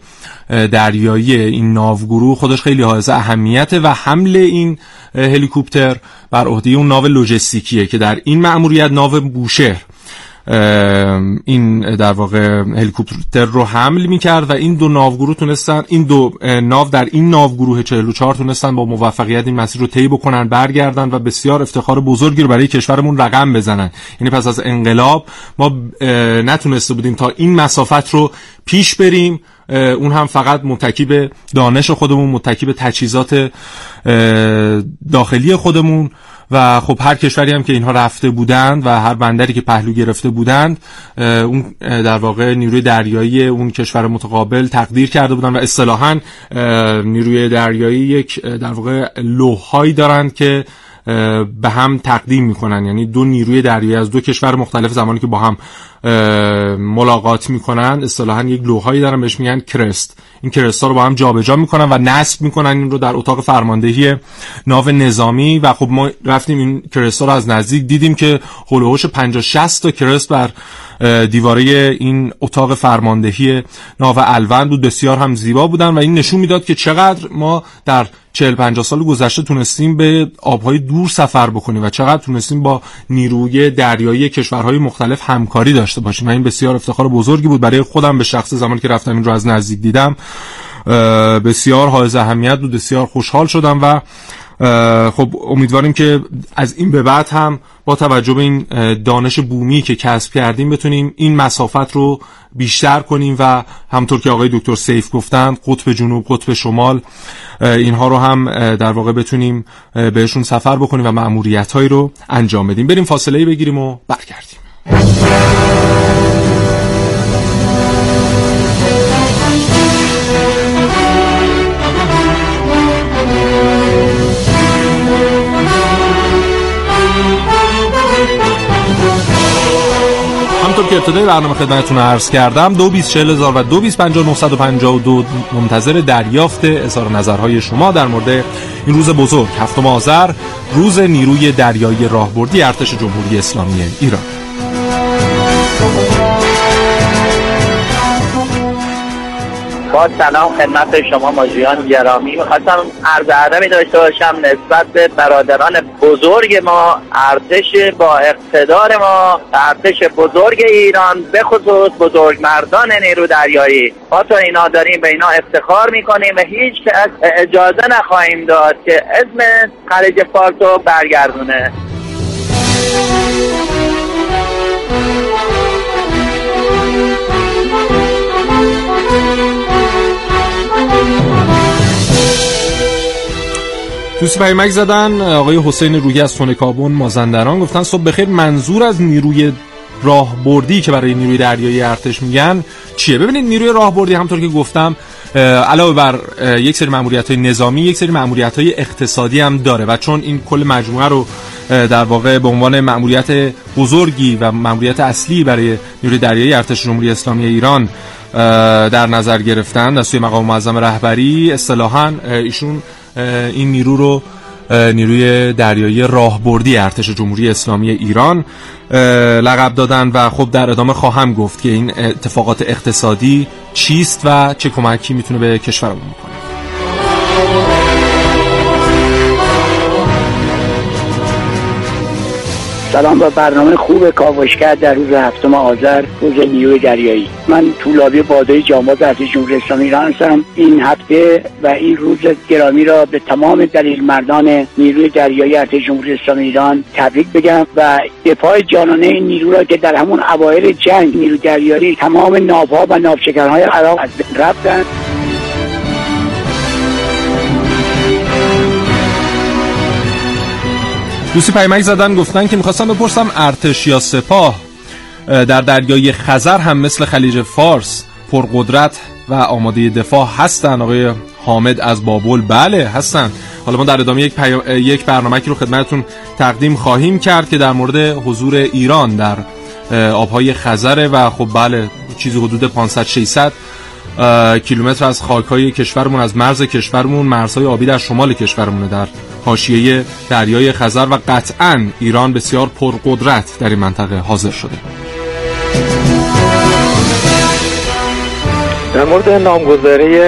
دریایی این ناوگروه خودش خیلی حائز اهمیته و حمل این هلیکوپتر بر عهده اون ناو لوجستیکیه که در این مأموریت ناو بوشهر این در واقع هلیکوپتر رو حمل می‌کرد و این دو ناوگروه تونستن این دو ناو در این ناوگروه 44 تونستن با موفقیت این مسیر رو طی بکنن برگردن و بسیار افتخار بزرگی رو برای کشورمون رقم بزنن. یعنی پس از انقلاب ما نتونسته بودیم تا این مسافت رو پیش بریم. اون هم فقط متکی به دانش خودمون متکی به تجهیزات داخلی خودمون. و خب هر کشوری هم که اینها رفته بودند و هر بندری که پهلو گرفته بودند اون در واقع نیروی دریایی اون کشور متقابل تقدیر کرده بودند و اصطلاحا نیروی دریایی یک در واقع لوحهایی دارند که به هم تقدیم می‌کنن. یعنی دو نیروی دریایی از دو کشور مختلف زمانی که با هم ملاقات می‌کنن اصطلاحا یک لوهایی دارن بهش میگن کرست. این کرست ها رو با هم جابجا می‌کنن و نصب می‌کنن. این رو در اتاق فرماندهی ناو نظامی. و خب ما رفتیم این کرست رو از نزدیک دیدیم که هلوهوش 50 60 تا کرست بر دیواره این اتاق فرماندهی ناو الوند بود. بسیار هم زیبا بودن و این نشون می‌داد که چقدر ما در 40 50 سال گذشته تونستیم به آبهای دور سفر بکنیم و چقدر تونستیم با نیروی دریایی کشورهای مختلف همکاری داشته باشیم. و این بسیار افتخار بزرگی بود. برای خودم به شخص زمانی که رفتم این رو از نزدیک دیدم بسیار حائز اهمیت بود بسیار خوشحال شدم و خب امیدواریم که از این به بعد هم با توجه به این دانش بومی که کسب کردیم بتونیم این مسافت رو بیشتر کنیم و همطور که آقای دکتر سیف گفتند قطب جنوب قطب شمال اینها رو هم در واقع بتونیم بهشون سفر بکنیم و معمولیت رو انجام بدیم. بریم فاصله بگیریم و برگردیم. همطور که ابتدای برنامه خدمتتون عرض کردم دو بیس هزار و دو بیس دو منتظر دریافت اظهار نظرهای شما در مورد این روز بزرگ هفتم آذر روز نیروی دریایی راهبردی ارتش جمهوری اسلامی ایران. با سلام خدمت شما ماجیان گرامی. می‌خواستم عرض ادبی داشته باشم نسبت به برادران بزرگ ما ارتش با اقتدار ما ارتش بزرگ ایران به خصوص بزرگ مردان نیرو دریایی. با تو اینا داریم به اینا افتخار می‌کنیم و هیچ اجازه نخواهیم داد که اسم خلیج فارس رو برگردونه. دوستی پیمک زدن آقای حسین روحی از سونکابون مازندران گفتن صبح بخیر منظور از نیروی راهبردی که برای نیروی دریایی ارتش میگن چیه؟ ببینید نیروی راهبردی همطور که گفتم علاوه بر یک سری ماموریت های نظامی یک سری ماموریت های اقتصادی هم داره و چون این کل مجموعه رو در واقع به عنوان ماموریت بزرگی و ماموریت اصلی برای نیروی دریایی ارتش جمهوری اسلامی ایران در نظر گرفتن در سوی مقام معظم رهبری اصطلاحا ایشون این نیرو رو نیروی دریایی راهبردی ارتش جمهوری اسلامی ایران لقب دادن و خب در ادامه خواهم گفت که این اتفاقات اقتصادی چیست و چه کمکی می‌تونه به کشورمون بکنه. سلام با برنامه خوب کاوشگر در روز هفتم آذر روز نیروی دریایی. من طولابی بادای جامعات ارتش جمهوری اسلامی ایران هستم. این هفته و این روز گرامی را به تمام دلیل مردان نیروی دریایی ارتش جمهوری اسلامی ایران تبریک بگم و دفاع جانانه این نیرو را که در همون اوایل جنگ نیروی دریایی تمام ناوها و ناوشکرهای عراق از بین رفتند دوستی پیمک زدن گفتن که می‌خواستم بپرسم ارتش یا سپاه. در دریای خزر هم مثل خلیج فارس پرقدرت و آماده دفاع هستن. آقای حامد از بابل بله هستن. حالا ما در ادامه یک, یک برنامه رو خدمتتون تقدیم خواهیم کرد که در مورد حضور ایران در آبهای خزره و خب بله چیزی حدود 500 600 کیلومتر از خاکهای کشورمون از مرز کشورمون مرزهای آبی در شمال کشورمونه در حاشیه دریای خزر و قطعا ایران بسیار پرقدرت در این منطقه حاضر شده. در مورد نامگذاری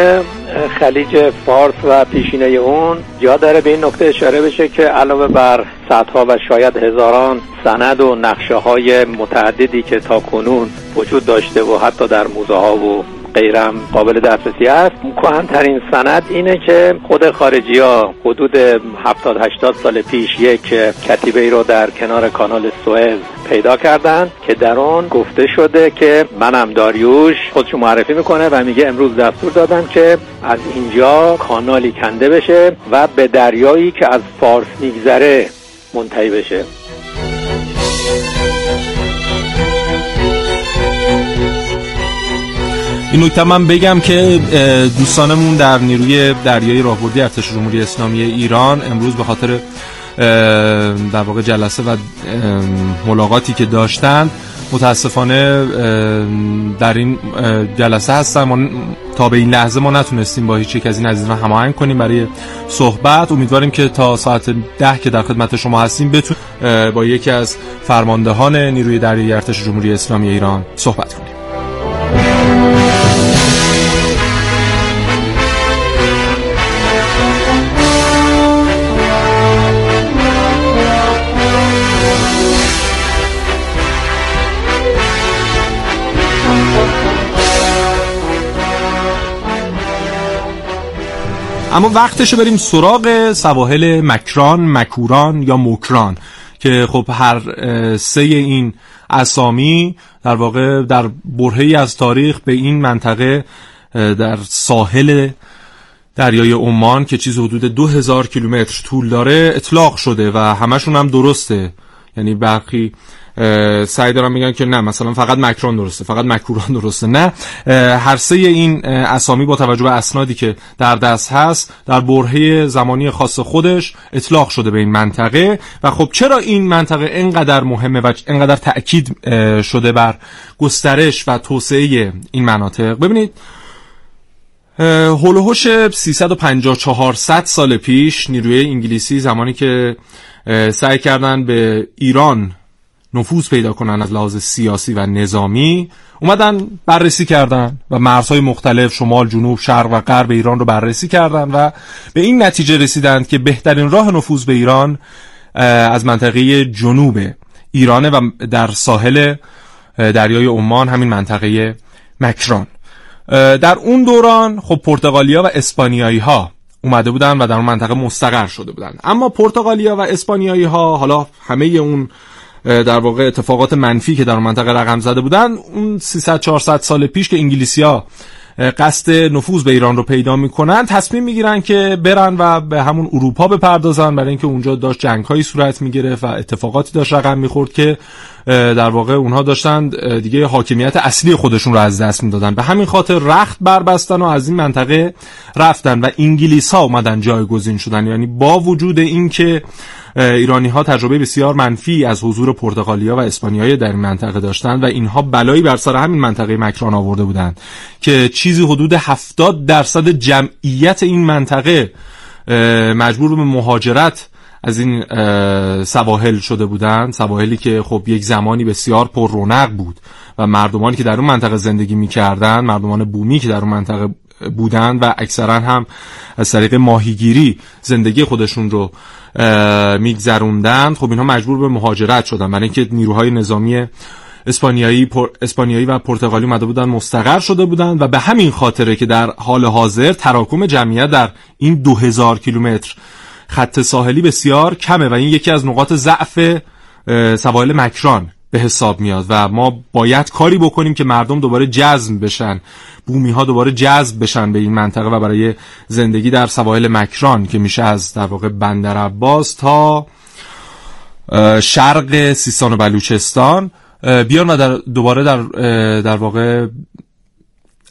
خلیج فارس و پیشینه اون جا داره به این نکته اشاره بشه که علاوه بر صدها و شاید هزاران سند و نقشه های متعددی که تا کنون وجود داشته و حتی در موزه ها و غیرم قابل دسترسی است. کهنترین سند اینه که خود خارجی ها حدود 70 80 سال پیش یک کتیبه ای رو در کنار کانال سوئز پیدا کردن که در آن گفته شده که منم داریوش خودشو معرفی می‌کنه و میگه امروز دستور دادم که از اینجا کانالی کنده بشه و به دریایی که از فارس میگذره منتهی بشه. این نکته من بگم که دوستانمون در نیروی دریایی راهبردی ارتش جمهوری اسلامی ایران امروز به خاطر در واقع جلسه و ملاقاتی که داشتن متاسفانه در این جلسه هستم ما تا به این لحظه ما نتونستیم با هیچ یک از این عزیزان هماهنگ کنیم برای صحبت. امیدواریم که تا ساعت ده که در خدمت شما هستیم بتون با یکی از فرماندهان نیروی دریایی ارتش جمهوری اسلامی ایران صحبت کنیم. اما وقتشه بریم سراغ سواحل مکران مکوران یا مکران که خب هر سه این اسامی در واقع در برهی از تاریخ به این منطقه در ساحل دریای عمان که چیز حدود 2000 کیلومتر طول داره اطلاق شده و همشون هم درسته. یعنی برخی سعی دارن میگن که نه مثلا فقط مکران درسته فقط مکوران درسته نه. هر سه این اسامی با توجه به اسنادی که در دست هست در برهه زمانی خاص خودش اطلاق شده به این منطقه. و خب چرا این منطقه انقدر مهمه و انقدر تأکید شده بر گسترش و توسعه این مناطق؟ ببینید هلوهوش 350 400 سال پیش نیروی انگلیسی زمانی که سعی کردن به ایران نفوذ پیدا کنن از لحاظ سیاسی و نظامی. اومدن بررسی کردن و مرزهای مختلف شمال جنوب شرق و غرب ایران رو بررسی کردن و به این نتیجه رسیدند که بهترین راه نفوذ به ایران از منطقه جنوب ایرانه و در ساحل دریای عمان همین منطقه مکران. در اون دوران خب پرتغالیا و اسپانیایی ها اومده بودن و در اون منطقه مستقر شده بودن. اما پرتغالیا و اسپانیایی ها حالا همه اون در واقع اتفاقات منفی که در منطقه رقم زده بودن اون 300 400 سال پیش که انگلیسیا قصد نفوذ به ایران رو پیدا می‌کنن تصمیم می‌گیرن که برن و به همون اروپا بپردازن برای اینکه اونجا داشت جنگ هایی صورت می‌گرفت و اتفاقاتی داشت رقم می‌خورد که در واقع اونها داشتن دیگه حاکمیت اصلی خودشون رو از دست می‌دادن. به همین خاطر رخت بربستن و از این منطقه رفتن و انگلیس ها اومدن جایگزین شدن. یعنی با وجود اینکه ایرانی ها تجربه بسیار منفی از حضور پرتغالیا و اسپانیایی در این منطقه داشتند و اینها بلایی بر سر همین منطقه مکران آورده بودند که چیزی حدود 70 درصد جمعیت این منطقه مجبور به مهاجرت از این سواحل شده بودند سواحلی که خب یک زمانی بسیار پر رونق بود و مردمانی که در اون منطقه زندگی می‌کردند مردمان بومی که در اون منطقه بودند و اکثرا هم از طریق ماهیگیری زندگی خودشون رو میگذروندند خب اینها مجبور به مهاجرت شدن. برای اینکه نیروهای نظامی اسپانیایی اسپانیایی و پرتغالی اومده بودن مستقر شده بودند و به همین خاطره که در حال حاضر تراکم جمعیت در این 2000 کیلومتر خط ساحلی بسیار کمه و این یکی از نقاط ضعف سواحل مکران به حساب میاد و ما باید کاری بکنیم که مردم دوباره جذب بشن. بومی ها دوباره جذب بشن به این منطقه و برای زندگی در سواحل مکران که میشه از در واقع بندر عباس تا شرق سیستان و بلوچستان. بیان و در دوباره در در واقع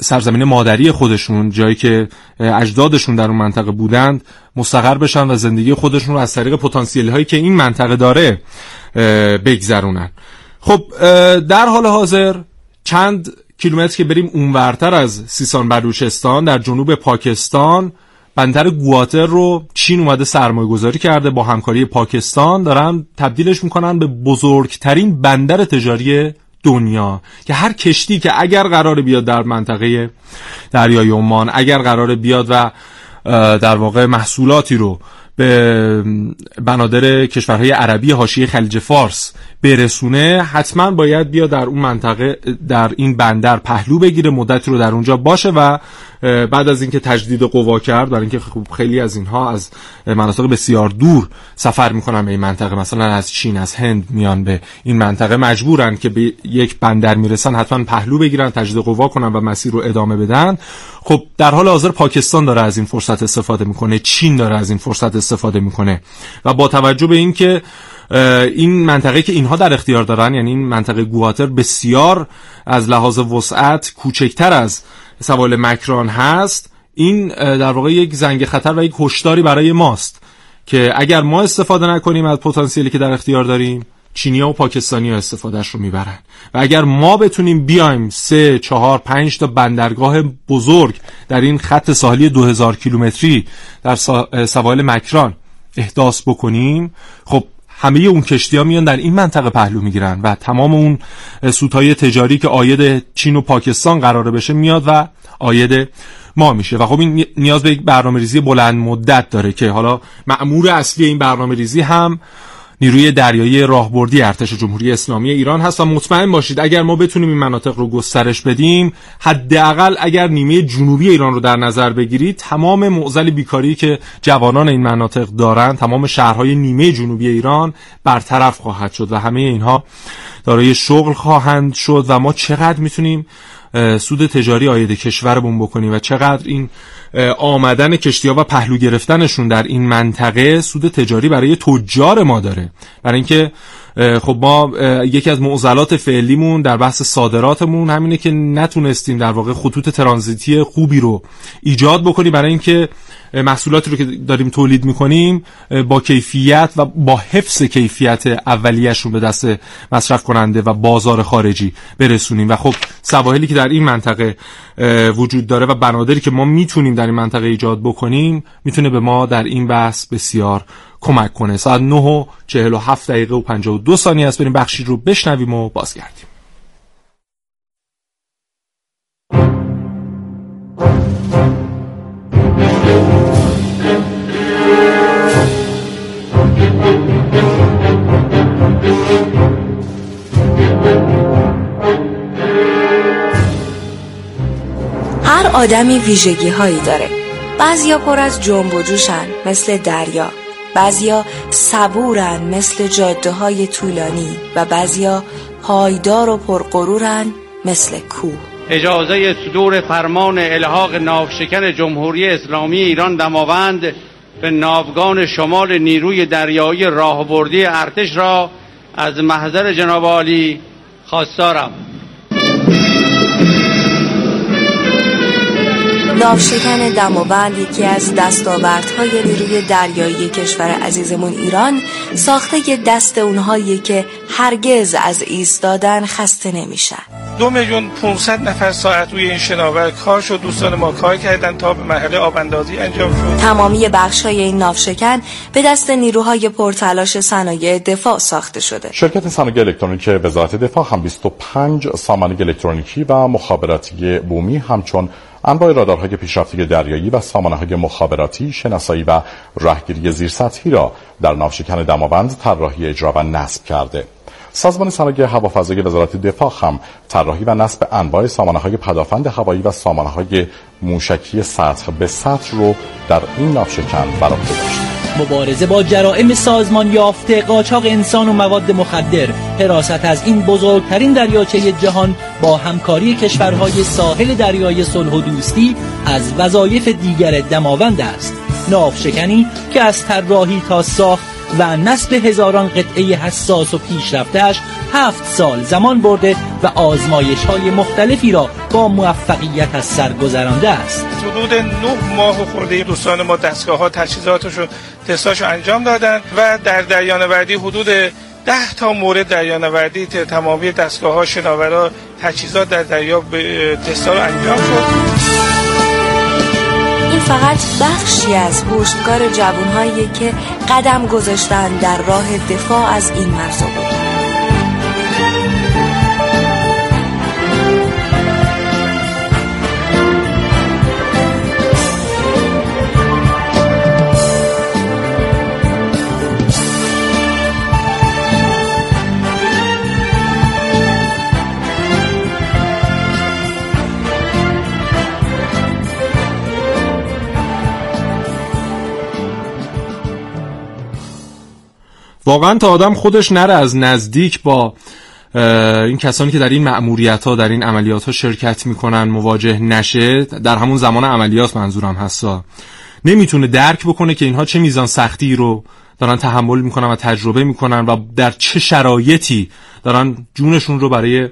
سرزمین مادری خودشون جایی که اجدادشون در اون منطقه بودند مستقر بشن و زندگی خودشون رو از طریق پتانسیلی هایی که این منطقه داره بگذرونن. خب در حال حاضر چند کیلومتر که بریم اونورتر از سیسان بلوچستان در جنوب پاکستان بندر گواتر رو چین اومده سرمایه گذاری کرده با همکاری پاکستان دارن تبدیلش می‌کنن به بزرگترین بندر تجاری دنیا که هر کشتی که اگر قرار بیاد در منطقه دریای عمان اگر قرار بیاد و در واقع محصولاتی رو به بنادر کشورهای عربی حاشیه خلیج فارس برسونه حتما باید بیا در اون منطقه در این بندر پهلو بگیره مدتی رو در اونجا باشه و بعد از اینکه تجدید قوا کرد برای اینکه خب خیلی از اینها از مناطق بسیار دور سفر می‌کنن به این منطقه. مثلا از چین از هند میان به این منطقه. مجبورن که به یک بندر می‌رسن حتما پهلو بگیرن تجدید قوا کنن و مسیر رو ادامه بدن. خب در حال حاضر پاکستان داره از این فرصت استفاده می‌کنه چین داره از این فرصت استفاده می‌کنه. و با توجه به اینکه این منطقه که اینها در اختیار دارن یعنی این منطقه گواتر بسیار از لحاظ وسعت کوچکتر از سوال مکران هست این در واقع یک زنگ خطر و یک هشداری برای ماست که اگر ما استفاده نکنیم از پتانسیلی که در اختیار داریم چینیا و پاکستانی ها استفادهش رو می‌برن. و اگر ما بتونیم بیایم سه چهار پنج تا بندرگاه بزرگ در این خط ساحلی 2000 کیلومتری در سواحل مکران احداث بکنیم خب همه اون کشتی ها میان در این منطقه پهلو می‌گیرن و تمام اون سودهای تجاری که آید چین و پاکستان قراره بشه میاد و آید ما میشه. و خب این نیاز به یک برنامه ریزی بلند مدت داره که حالا معمور اصلی این برنامه ریزی هم نیروی دریایی راهبردی ارتش جمهوری اسلامی ایران هست و مطمئن باشید اگر ما بتونیم این مناطق رو گسترش بدیم حداقل اگر نیمه جنوبی ایران رو در نظر بگیرید تمام معضل بیکاری که جوانان این مناطق دارند تمام شهرهای نیمه جنوبی ایران برطرف خواهد شد و همه اینها دارای شغل خواهند شد و ما چقدر می‌تونیم سود تجاری آید کشورمون بکنیم و چقدر این آمدن کشتی ها و پهلو گرفتنشون در این منطقه سود تجاری برای تجار ما داره. برای اینکه خب ما یکی از معضلات فعلیمون در بحث صادراتمون همینه که نتونستیم در واقع خطوط ترانزیتی خوبی رو ایجاد بکنیم. برای اینکه محصولاتی رو که داریم تولید می‌کنیم با کیفیت و با حفظ کیفیت اولیهشون به دست مصرف کننده و بازار خارجی برسونیم. و خب سواحلی که در این منطقه وجود داره و بنادری که ما می‌تونیم در این منطقه ایجاد بکنیم می‌تونه به ما در این بحث بسیار کمک کنه. ساعت 9 و 47 دقیقه و 52 ثانیه است. بریم بخشی رو بشنویم و بازگردیم. آدمی ویژگی هایی داره. بعضیا پر از جنب و جوشن مثل دریا. بعضیا صبورن مثل جاده های طولانی. و بعضیا پایدار و پرغرورن مثل کوه. اجازه صدور فرمان الحاق ناوشکن جمهوری اسلامی ایران دماوند به ناوگان شمال نیروی دریایی راهبردی ارتش را از محضر جناب عالی خواستارم. ناوشکن دماوند یکی از دستاوردهای نیروی دریایی کشور عزیزمون ایران ساخته دست اونهایی که هرگز از ایستادن خسته نمیشن. دو میلیون 500 نفر ساعت روی این شناور کار شد. دوستان ما کار کردن تا به مرحله آباندازی انجام شد. تمامی بخش های این ناوشکن به دست نیروهای پرتلاش صنایع دفاع ساخته شده. شرکت صنایع الکترونیکی وزارت دفاع هم 25 سامانه الکترونیکی و مخابراتی بومی همچون انواع رادارهای پیشرفته دریایی و های مخابراتی، شناسایی و رهگیری زیرسطحی را در ناوشکن دماوند طراحی اجرا و نصب کرده. سازمان صنایع هوافضایی وزارت دفاع هم طراحی و نصب انواع های پدافند هوایی و های موشکی سطح به سطح رو در این ناوشکن برآورده داشت. مبارزه با جرائم سازمان یافته قاچاق انسان و مواد مخدر. حراست از این بزرگترین دریاچه جهان با همکاری کشورهای ساحل دریای صلح و دوستی از وظایف دیگر دماوند است. نافشکنی که از طراحی تا ساخت و نصب هزاران قطعه حساس و پیشرفتهش هفت سال زمان برده و آزمایش های مختلفی را با موفقیت از سر گذرانده است. حدود نه ماه خورده دوستان ما دستگاه ها تجهیزاتشون تستاشو انجام دادن و در دریانوردی حدود ده تا مورد دریانوردی تمامی دستگاه ها شناورا تجهیزات در دریا تستا رو انجام شد فقط بخشی از پشتکار جوانهایی که قدم گذاشتن در راه دفاع از این مرزا بود واقعا تا آدم خودش نره از نزدیک با این کسانی که در این معمولیت ها در این عملیات ها شرکت می‌کنن مواجه نشه در همون زمان عملیات منظورم هستا نمی‌تونه درک بکنه که اینها چه میزان سختی رو دارن تحمل می‌کنن و تجربه می‌کنن و در چه شرایطی دارن جونشون رو برای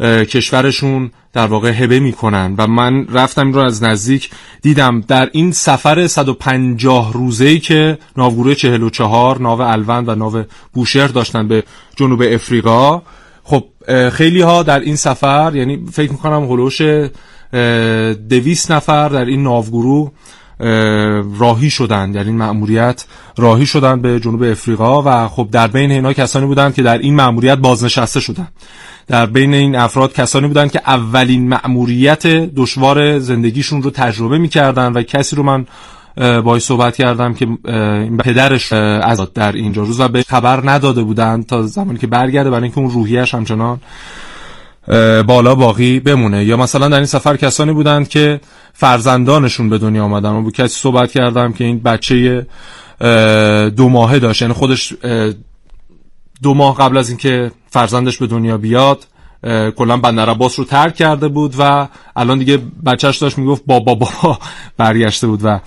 کشورشون در واقع هبه می‌کنن. و من رفتم این رو از نزدیک دیدم. در این سفر 150 روزه‌ای که ناوگروه 44 ناو الوند و ناو بوشهر داشتن به جنوب افریقا خب خیلی ها در این سفر یعنی فکر می‌کنم هلوش دویست نفر در این ناوگروه راهی شدن. در این مأموریت راهی شدن به جنوب افریقا و خب در بین اینا کسانی بودند که در این مأموریت بازنشسته شدن. در بین این افراد کسانی بودند که اولین مأموریت دشوار زندگیشون رو تجربه می‌کردن و کسی رو من باید صحبت کردم که پدرش از در اینجا روز و به خبر نداده بودند تا زمانی که برگرده برای اینکه اون روحیش همچنان بالا باقی بمونه. یا مثلا در این سفر کسانی بودند که فرزندانشون به دنیا آمدن. و با کسی صحبت کردم که این بچه دو ماهه داشت. یعنی خودش دو ماه قبل از اینکه فرزندش به دنیا بیاد کلا بندر عباس رو ترک کرده بود و الان دیگه بچهش داشت می‌گفت بابا بابا برگشته بود و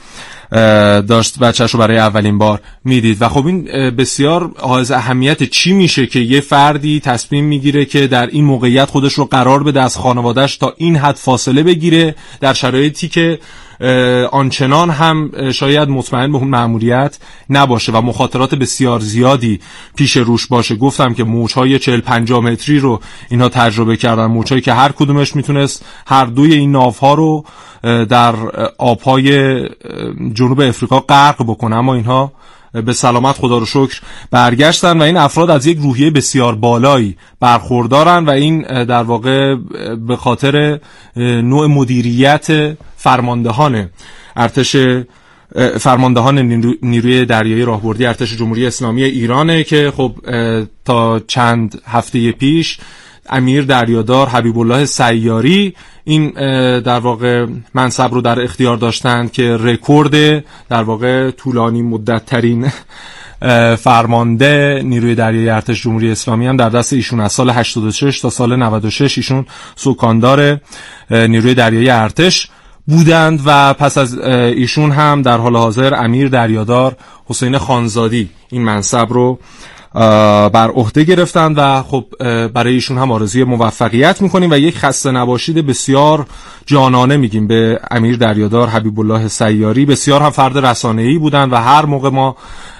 داشت بچهش رو برای اولین بار می‌دید. و خب این بسیار حائز اهمیت چی میشه که یه فردی تصمیم می‌گیره که در این موقعیت خودش رو قرار بده از خانوادهش تا این حد فاصله بگیره در شرایطی که آنچنان هم شاید مطمئن به اون معمولیت نباشه و مخاطرات بسیار زیادی پیش روش باشه. گفتم که موجهای 40 50 متری رو اینها تجربه کردن. موجهایی که هر کدومش می‌تونست هر دوی این ناوها رو در آبهای جنوب افریقا غرق بکنه. اما اینها به سلامت خدا رو شکر برگشتن و این افراد از یک روحیه بسیار بالایی برخوردارن و این در واقع به خاطر نوع مدیریت فرماندهان ارتش فرماندهان نیروی دریایی راهبردی ارتش جمهوری اسلامی ایرانه که خب تا چند هفته پیش امیر دریادار حبیب الله سیاری این در واقع منصب رو در اختیار داشتند که رکورد در واقع طولانی مدت ترین فرمانده نیروی دریایی ارتش جمهوری اسلامی هم در دست ایشون از سال 86 تا سال 96 ایشون سوکاندار نیروی دریایی ارتش بودند و پس از ایشون هم در حال حاضر امیر دریادار حسین خانزادی این منصب رو بر عهده گرفتن و خب برای ایشون هم آرزوی موفقیت می‌کنیم و یک خسته نباشید بسیار جانانه میگیم. به امیر دریادار حبیب الله سیاری بسیار هم فرد رسانه‌ای بودن و هر موقع ما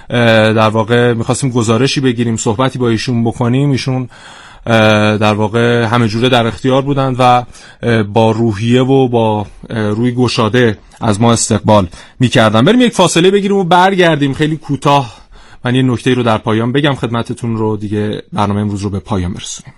در واقع می‌خواستیم گزارشی بگیریم صحبتی با ایشون بکنیم ایشون در واقع همه جوره در اختیار بودند و با روحیه و با روی گشاده از ما استقبال می‌کردن. بریم یک فاصله بگیریم و برگردیم. خیلی کوتاه من یه نکته رو در پایان بگم خدمتتون رو دیگه برنامه امروز رو به پایان برسونیم.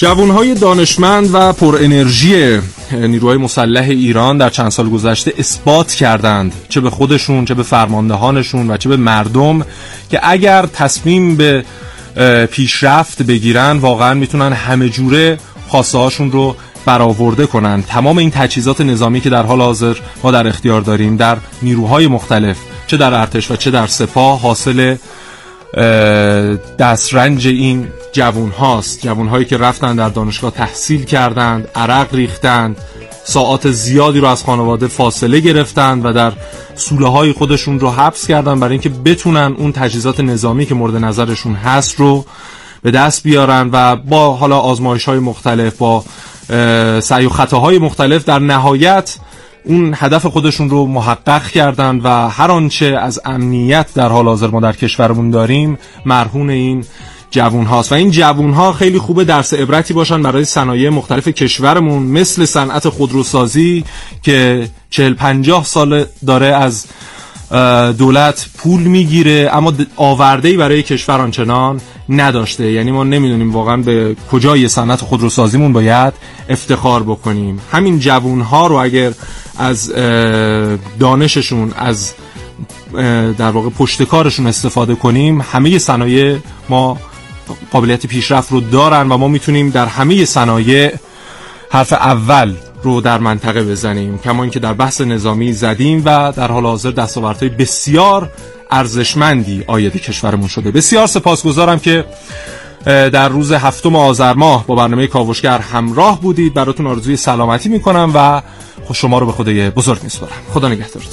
جوانهای دانشمند و پر انرژی نیروهای مسلح ایران در چند سال گذشته اثبات کردند چه به خودشون چه به فرماندهانشون و چه به مردم که اگر تصمیم به پیشرفت بگیرن واقعا می‌تونن همه جوره خواسته هاشون رو برآورده کنند تمام این تجهیزات نظامی که در حال حاضر ما در اختیار داریم در نیروهای مختلف چه در ارتش و چه در سپاه حاصل دسترنج این جوون هاست. جوون هایی که رفتن در دانشگاه تحصیل کردند عرق ریختند ساعات زیادی رو از خانواده فاصله گرفتند و در سوله های خودشون رو حبس کردن برای اینکه بتونن اون تجهیزات نظامی که مورد نظرشون هست رو به دست بیارن و با حالا آزمایش های مختلف با سعی و خطاهای مختلف در نهایت اون هدف خودشون رو محقق کردن و هر آنچه از امنیت در حال حاضر ما در کشورمون داریم مرهون این جوون هاست و این جوون ها خیلی خوبه درس عبرتی باشن برای صنایع مختلف کشورمون مثل صنعت خودروسازی که 40 50 سال داره از دولت پول می‌گیره اما آورده برای کشور آنچنان نداشته. یعنی ما نمی‌دونیم واقعا به کجای صنعت خودروسازیمون باید افتخار بکنیم. همین جوون ها رو اگر از دانششون از در واقع پشتکارشون استفاده کنیم همه صنایع ما قابلیت پیشرفت رو دارن و ما می‌تونیم در همه صنایع حرف اول رو در منطقه بزنیم. کما اینکه در بحث نظامی زدیم و در حال حاضر دستاوردهای بسیار ارزشمندی آید کشورمون شده. بسیار سپاسگزارم که در روز هفتم آذر ماه با برنامه کاوشگر همراه بودید. براتون آرزوی سلامتی می‌کنم و شما رو به خدای بزرگ میسپارم. خدا نگهدارتون.